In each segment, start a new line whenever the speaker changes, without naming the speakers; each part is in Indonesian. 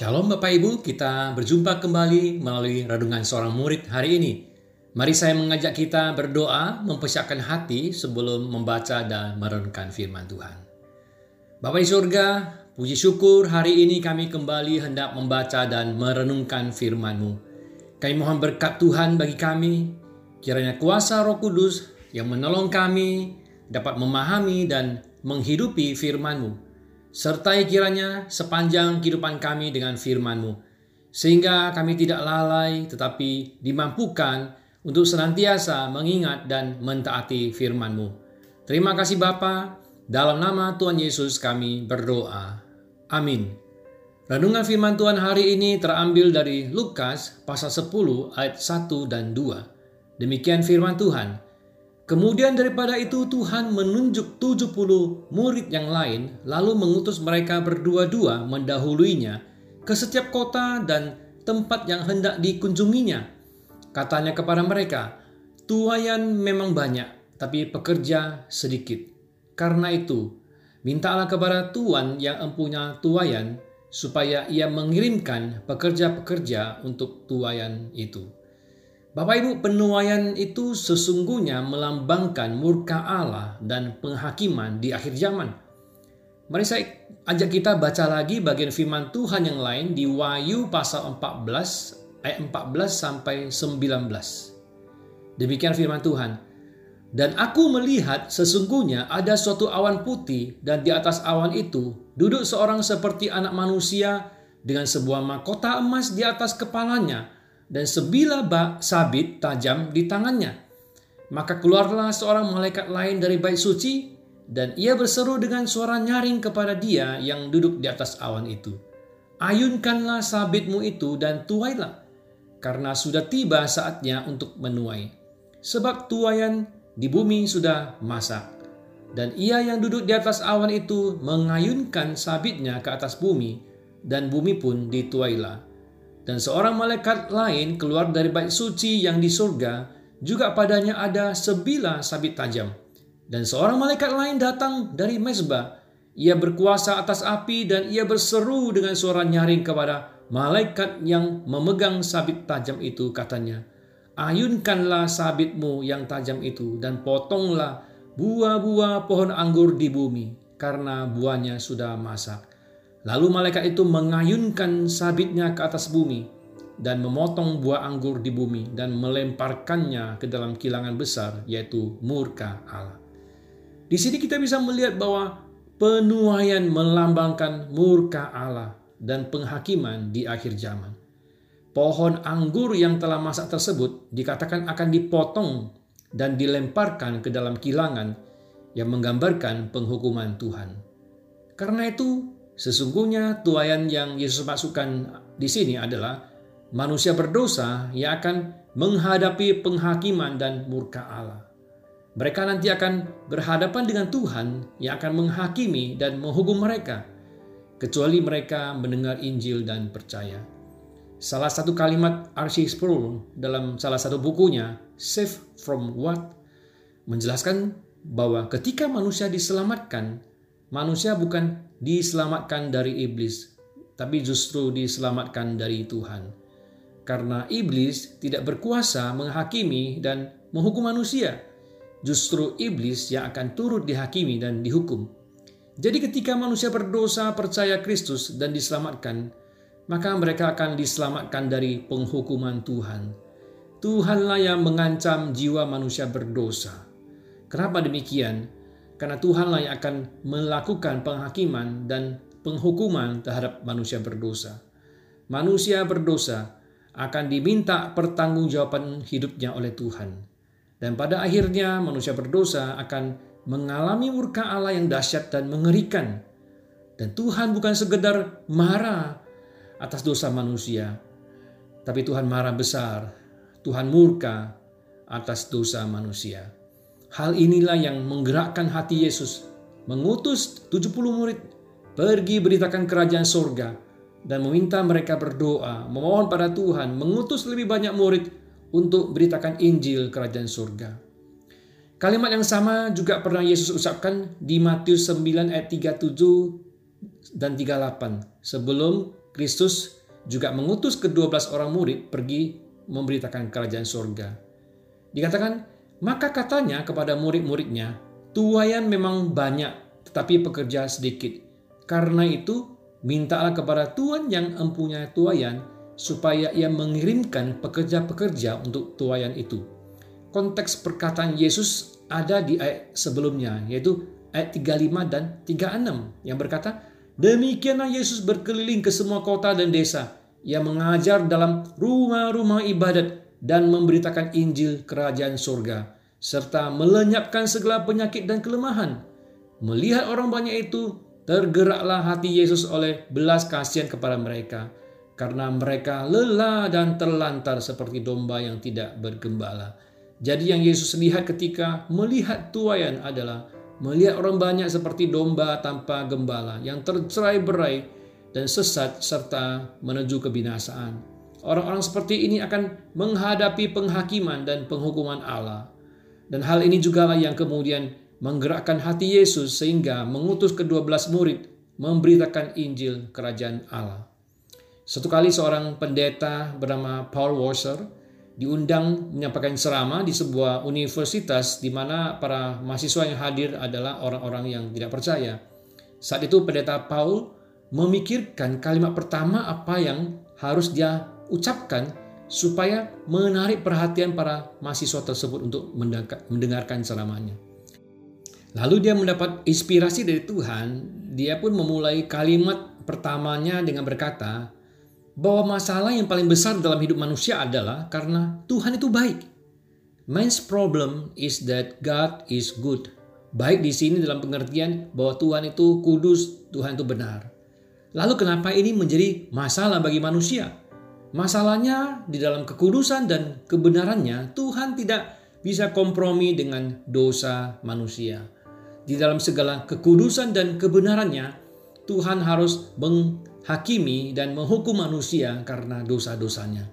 Shalom Bapak Ibu, kita berjumpa kembali melalui Radungan Seorang Murid hari ini. Mari saya mengajak kita berdoa, mempersiapkan hati sebelum membaca dan merenungkan firman Tuhan. Bapak di surga, puji syukur hari ini kami kembali hendak membaca dan merenungkan firman-Mu. Kami mohon berkat Tuhan bagi kami, kiranya kuasa roh kudus yang menolong kami dapat memahami dan menghidupi firman-Mu Sertai kiranya sepanjang kehidupan kami dengan firman-Mu, sehingga kami tidak lalai tetapi dimampukan untuk senantiasa mengingat dan mentaati firman-Mu. Terima kasih Bapa, dalam nama Tuhan Yesus kami berdoa. Amin. Renungan firman Tuhan hari ini terambil dari Lukas pasal 10 ayat 1 dan 2. Demikian firman Tuhan. Kemudian daripada itu Tuhan menunjuk 70 murid yang lain lalu mengutus mereka berdua-dua mendahuluinya ke setiap kota dan tempat yang hendak dikunjunginya. Katanya kepada mereka, tuayan memang banyak, tapi pekerja sedikit. Karena itu, mintalah kepada Tuhan yang empunya tuayan supaya ia mengirimkan pekerja-pekerja untuk tuayan itu. Bapak Ibu, penuaian itu sesungguhnya melambangkan murka Allah dan penghakiman di akhir zaman. Mari saya ajak kita baca lagi bagian firman Tuhan yang lain di Wahyu pasal 14 ayat 14 sampai 19. Demikian firman Tuhan. Dan aku melihat sesungguhnya ada suatu awan putih dan di atas awan itu duduk seorang seperti anak manusia dengan sebuah mahkota emas di atas kepalanya dan sebilah bak sabit tajam di tangannya. Maka keluarlah seorang malaikat lain dari bait suci dan ia berseru dengan suara nyaring kepada dia yang duduk di atas awan itu. Ayunkanlah sabitmu itu dan tuailah, karena sudah tiba saatnya untuk menuai. Sebab tuayan di bumi sudah masak. Dan ia yang duduk di atas awan itu mengayunkan sabitnya ke atas bumi, dan bumi pun dituailah dan seorang malaikat lain keluar dari bait suci yang di surga, juga padanya ada sebilah sabit tajam. Dan seorang malaikat lain datang dari mezbah. Ia berkuasa atas api dan ia berseru dengan suara nyaring kepada malaikat yang memegang sabit tajam itu katanya, Ayunkanlah sabitmu yang tajam itu dan potonglah buah-buah pohon anggur di bumi, karena buahnya sudah masak. Lalu malaikat itu mengayunkan sabitnya ke atas bumi dan memotong buah anggur di bumi dan melemparkannya ke dalam kilangan besar yaitu murka Allah. Di sini kita bisa melihat bahwa penuaian melambangkan murka Allah dan penghakiman di akhir zaman. Pohon anggur yang telah masak tersebut dikatakan akan dipotong dan dilemparkan ke dalam kilangan yang menggambarkan penghukuman Tuhan. Karena itu, Sesungguhnya tuayan yang Yesus masukkan di sini adalah manusia berdosa yang akan menghadapi penghakiman dan murka Allah. Mereka nanti akan berhadapan dengan Tuhan yang akan menghakimi dan menghukum mereka, kecuali mereka mendengar Injil dan percaya. Salah satu kalimat R.C. Sproul dalam salah satu bukunya, Save from What, menjelaskan bahwa ketika manusia diselamatkan, manusia bukan diselamatkan dari iblis, tapi justru diselamatkan dari Tuhan. Karena iblis tidak berkuasa menghakimi dan menghukum manusia, justru iblis yang akan turut dihakimi dan dihukum. Jadi ketika manusia berdosa percaya Kristus dan diselamatkan, maka mereka akan diselamatkan dari penghukuman Tuhan. Tuhanlah yang mengancam jiwa manusia berdosa. Kenapa demikian? Karena Tuhanlah yang akan melakukan penghakiman dan penghukuman terhadap manusia berdosa. Manusia berdosa akan diminta pertanggungjawaban hidupnya oleh Tuhan. Dan pada akhirnya manusia berdosa akan mengalami murka Allah yang dahsyat dan mengerikan. Dan Tuhan bukan sekedar marah atas dosa manusia, tapi Tuhan marah besar, Tuhan murka atas dosa manusia. Hal inilah yang menggerakkan hati Yesus, mengutus 70 murid pergi beritakan kerajaan sorga dan meminta mereka berdoa, memohon pada Tuhan, mengutus lebih banyak murid untuk beritakan Injil kerajaan sorga. Kalimat yang sama juga pernah Yesus ucapkan di Matius 9 ayat 37 dan 38 sebelum Kristus juga mengutus kedua belas orang murid pergi memberitakan kerajaan surga. Dikatakan, maka katanya kepada murid-muridnya, tuayan memang banyak, tetapi pekerja sedikit. Karena itu, mintalah kepada Tuhan yang empunya tuayan, supaya ia mengirimkan pekerja-pekerja untuk tuayan itu. Konteks perkataan Yesus ada di ayat sebelumnya, yaitu ayat 35 dan 36 yang berkata, Demikianlah Yesus berkeliling ke semua kota dan desa. Ia mengajar dalam rumah-rumah ibadat dan memberitakan Injil kerajaan surga. Serta melenyapkan segala penyakit dan kelemahan. Melihat orang banyak itu, tergeraklah hati Yesus oleh belas kasihan kepada mereka. Karena mereka lelah dan terlantar seperti domba yang tidak bergembala. Jadi yang Yesus lihat ketika melihat tuayan adalah melihat orang banyak seperti domba tanpa gembala yang tercerai-berai dan sesat serta menuju kebinasaan. Orang-orang seperti ini akan menghadapi penghakiman dan penghukuman Allah. Dan hal ini juga lah yang kemudian menggerakkan hati Yesus sehingga mengutus kedua belas murid memberitakan Injil kerajaan Allah. Satu kali seorang pendeta bernama Paul Wasser diundang menyampaikan ceramah di sebuah universitas di mana para mahasiswa yang hadir adalah orang-orang yang tidak percaya. Saat itu pendeta Paul memikirkan kalimat pertama apa yang harus dia ucapkan supaya menarik perhatian para mahasiswa tersebut untuk mendengarkan ceramahnya. Lalu dia mendapat inspirasi dari Tuhan, dia pun memulai kalimat pertamanya dengan berkata, bahwa masalah yang paling besar dalam hidup manusia adalah karena Tuhan itu baik. Man's problem is that God is good. Baik di sini dalam pengertian bahwa Tuhan itu kudus, Tuhan itu benar. Lalu kenapa ini menjadi masalah bagi manusia? Masalahnya di dalam kekudusan dan kebenarannya Tuhan tidak bisa kompromi dengan dosa manusia. Di dalam segala kekudusan dan kebenarannya Tuhan harus meng hakimi dan menghukum manusia karena dosa-dosanya.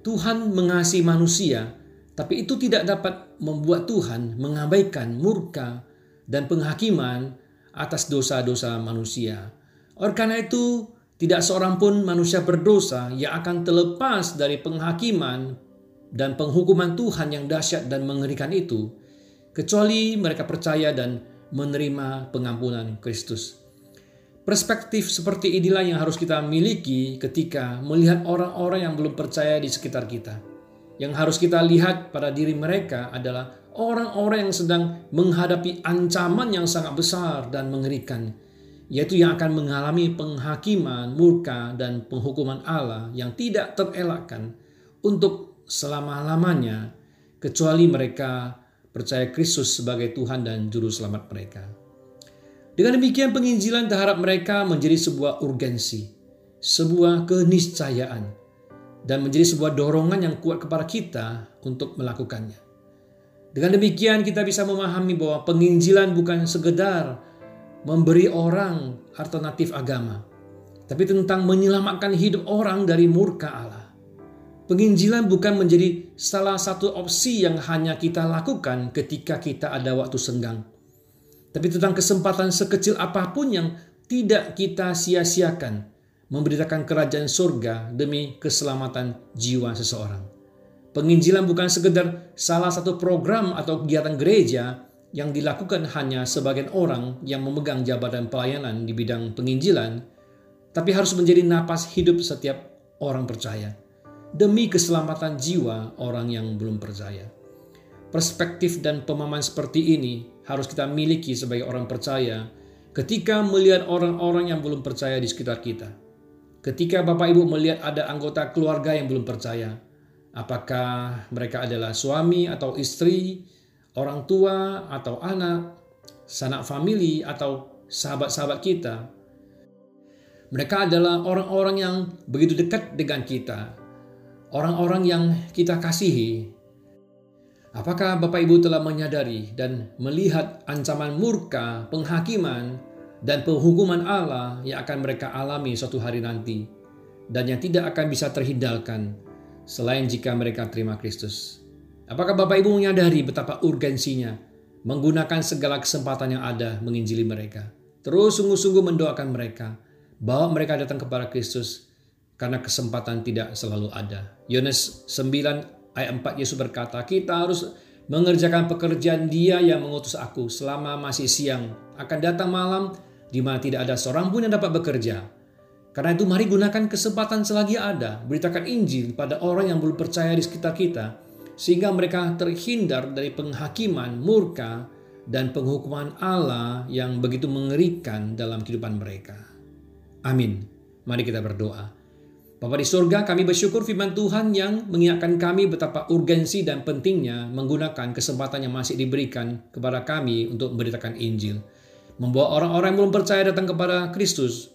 Tuhan mengasihi manusia, tapi itu tidak dapat membuat Tuhan mengabaikan murka dan penghakiman atas dosa-dosa manusia. Oleh karena itu, tidak seorang pun manusia berdosa yang akan terlepas dari penghakiman dan penghukuman Tuhan yang dahsyat dan mengerikan itu, kecuali mereka percaya dan menerima pengampunan Kristus. Perspektif seperti inilah yang harus kita miliki ketika melihat orang-orang yang belum percaya di sekitar kita. Yang harus kita lihat pada diri mereka adalah orang-orang yang sedang menghadapi ancaman yang sangat besar dan mengerikan, yaitu yang akan mengalami penghakiman, murka, dan penghukuman Allah yang tidak terelakkan untuk selama-lamanya, kecuali mereka percaya Kristus sebagai Tuhan dan Juru Selamat mereka. Dengan demikian penginjilan terhadap mereka menjadi sebuah urgensi, sebuah keniscayaan, dan menjadi sebuah dorongan yang kuat kepada kita untuk melakukannya. Dengan demikian kita bisa memahami bahwa penginjilan bukan sekedar memberi orang alternatif agama, tapi tentang menyelamatkan hidup orang dari murka Allah. Penginjilan bukan menjadi salah satu opsi yang hanya kita lakukan ketika kita ada waktu senggang tapi tentang kesempatan sekecil apa pun yang tidak kita sia-siakan memberitakan kerajaan surga demi keselamatan jiwa seseorang. Penginjilan bukan sekedar salah satu program atau kegiatan gereja yang dilakukan hanya sebagian orang yang memegang jabatan pelayanan di bidang penginjilan, tapi harus menjadi napas hidup setiap orang percaya demi keselamatan jiwa orang yang belum percaya. Perspektif dan pemahaman seperti ini harus kita miliki sebagai orang percaya ketika melihat orang-orang yang belum percaya di sekitar kita. Ketika Bapak Ibu melihat ada anggota keluarga yang belum percaya, apakah mereka adalah suami atau istri, orang tua atau anak, sanak famili atau sahabat-sahabat kita. Mereka adalah orang-orang yang begitu dekat dengan kita, orang-orang yang kita kasihi, Apakah Bapak Ibu telah menyadari dan melihat ancaman murka, penghakiman, dan penghukuman Allah yang akan mereka alami suatu hari nanti, dan yang tidak akan bisa terhindarkan selain jika mereka terima Kristus? Apakah Bapak Ibu menyadari betapa urgensinya menggunakan segala kesempatan yang ada menginjili mereka? Terus sungguh-sungguh mendoakan mereka, bahwa mereka datang kepada Kristus, karena kesempatan tidak selalu ada. Yohanes 9 ayat 4 Yesus berkata, kita harus mengerjakan pekerjaan dia yang mengutus aku selama masih siang. Akan datang malam di mana tidak ada seorang pun yang dapat bekerja. Karena itu mari gunakan kesempatan selagi ada. Beritakan Injil pada orang yang belum percaya di sekitar kita. Sehingga mereka terhindar dari penghakiman, murka, dan penghukuman Allah yang begitu mengerikan dalam kehidupan mereka. Amin. Mari kita berdoa. Bapa di surga, kami bersyukur firman Tuhan yang mengingatkan kami betapa urgensi dan pentingnya menggunakan kesempatan yang masih diberikan kepada kami untuk memberitakan Injil. Membawa orang-orang yang belum percaya datang kepada Kristus.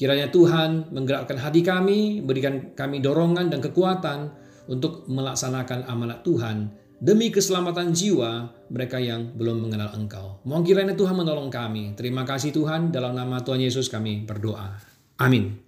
Kiranya Tuhan menggerakkan hati kami, berikan kami dorongan dan kekuatan untuk melaksanakan amanat Tuhan demi keselamatan jiwa mereka yang belum mengenal Engkau. Mohon kiranya Tuhan menolong kami. Terima kasih Tuhan, dalam nama Tuhan Yesus kami berdoa. Amin.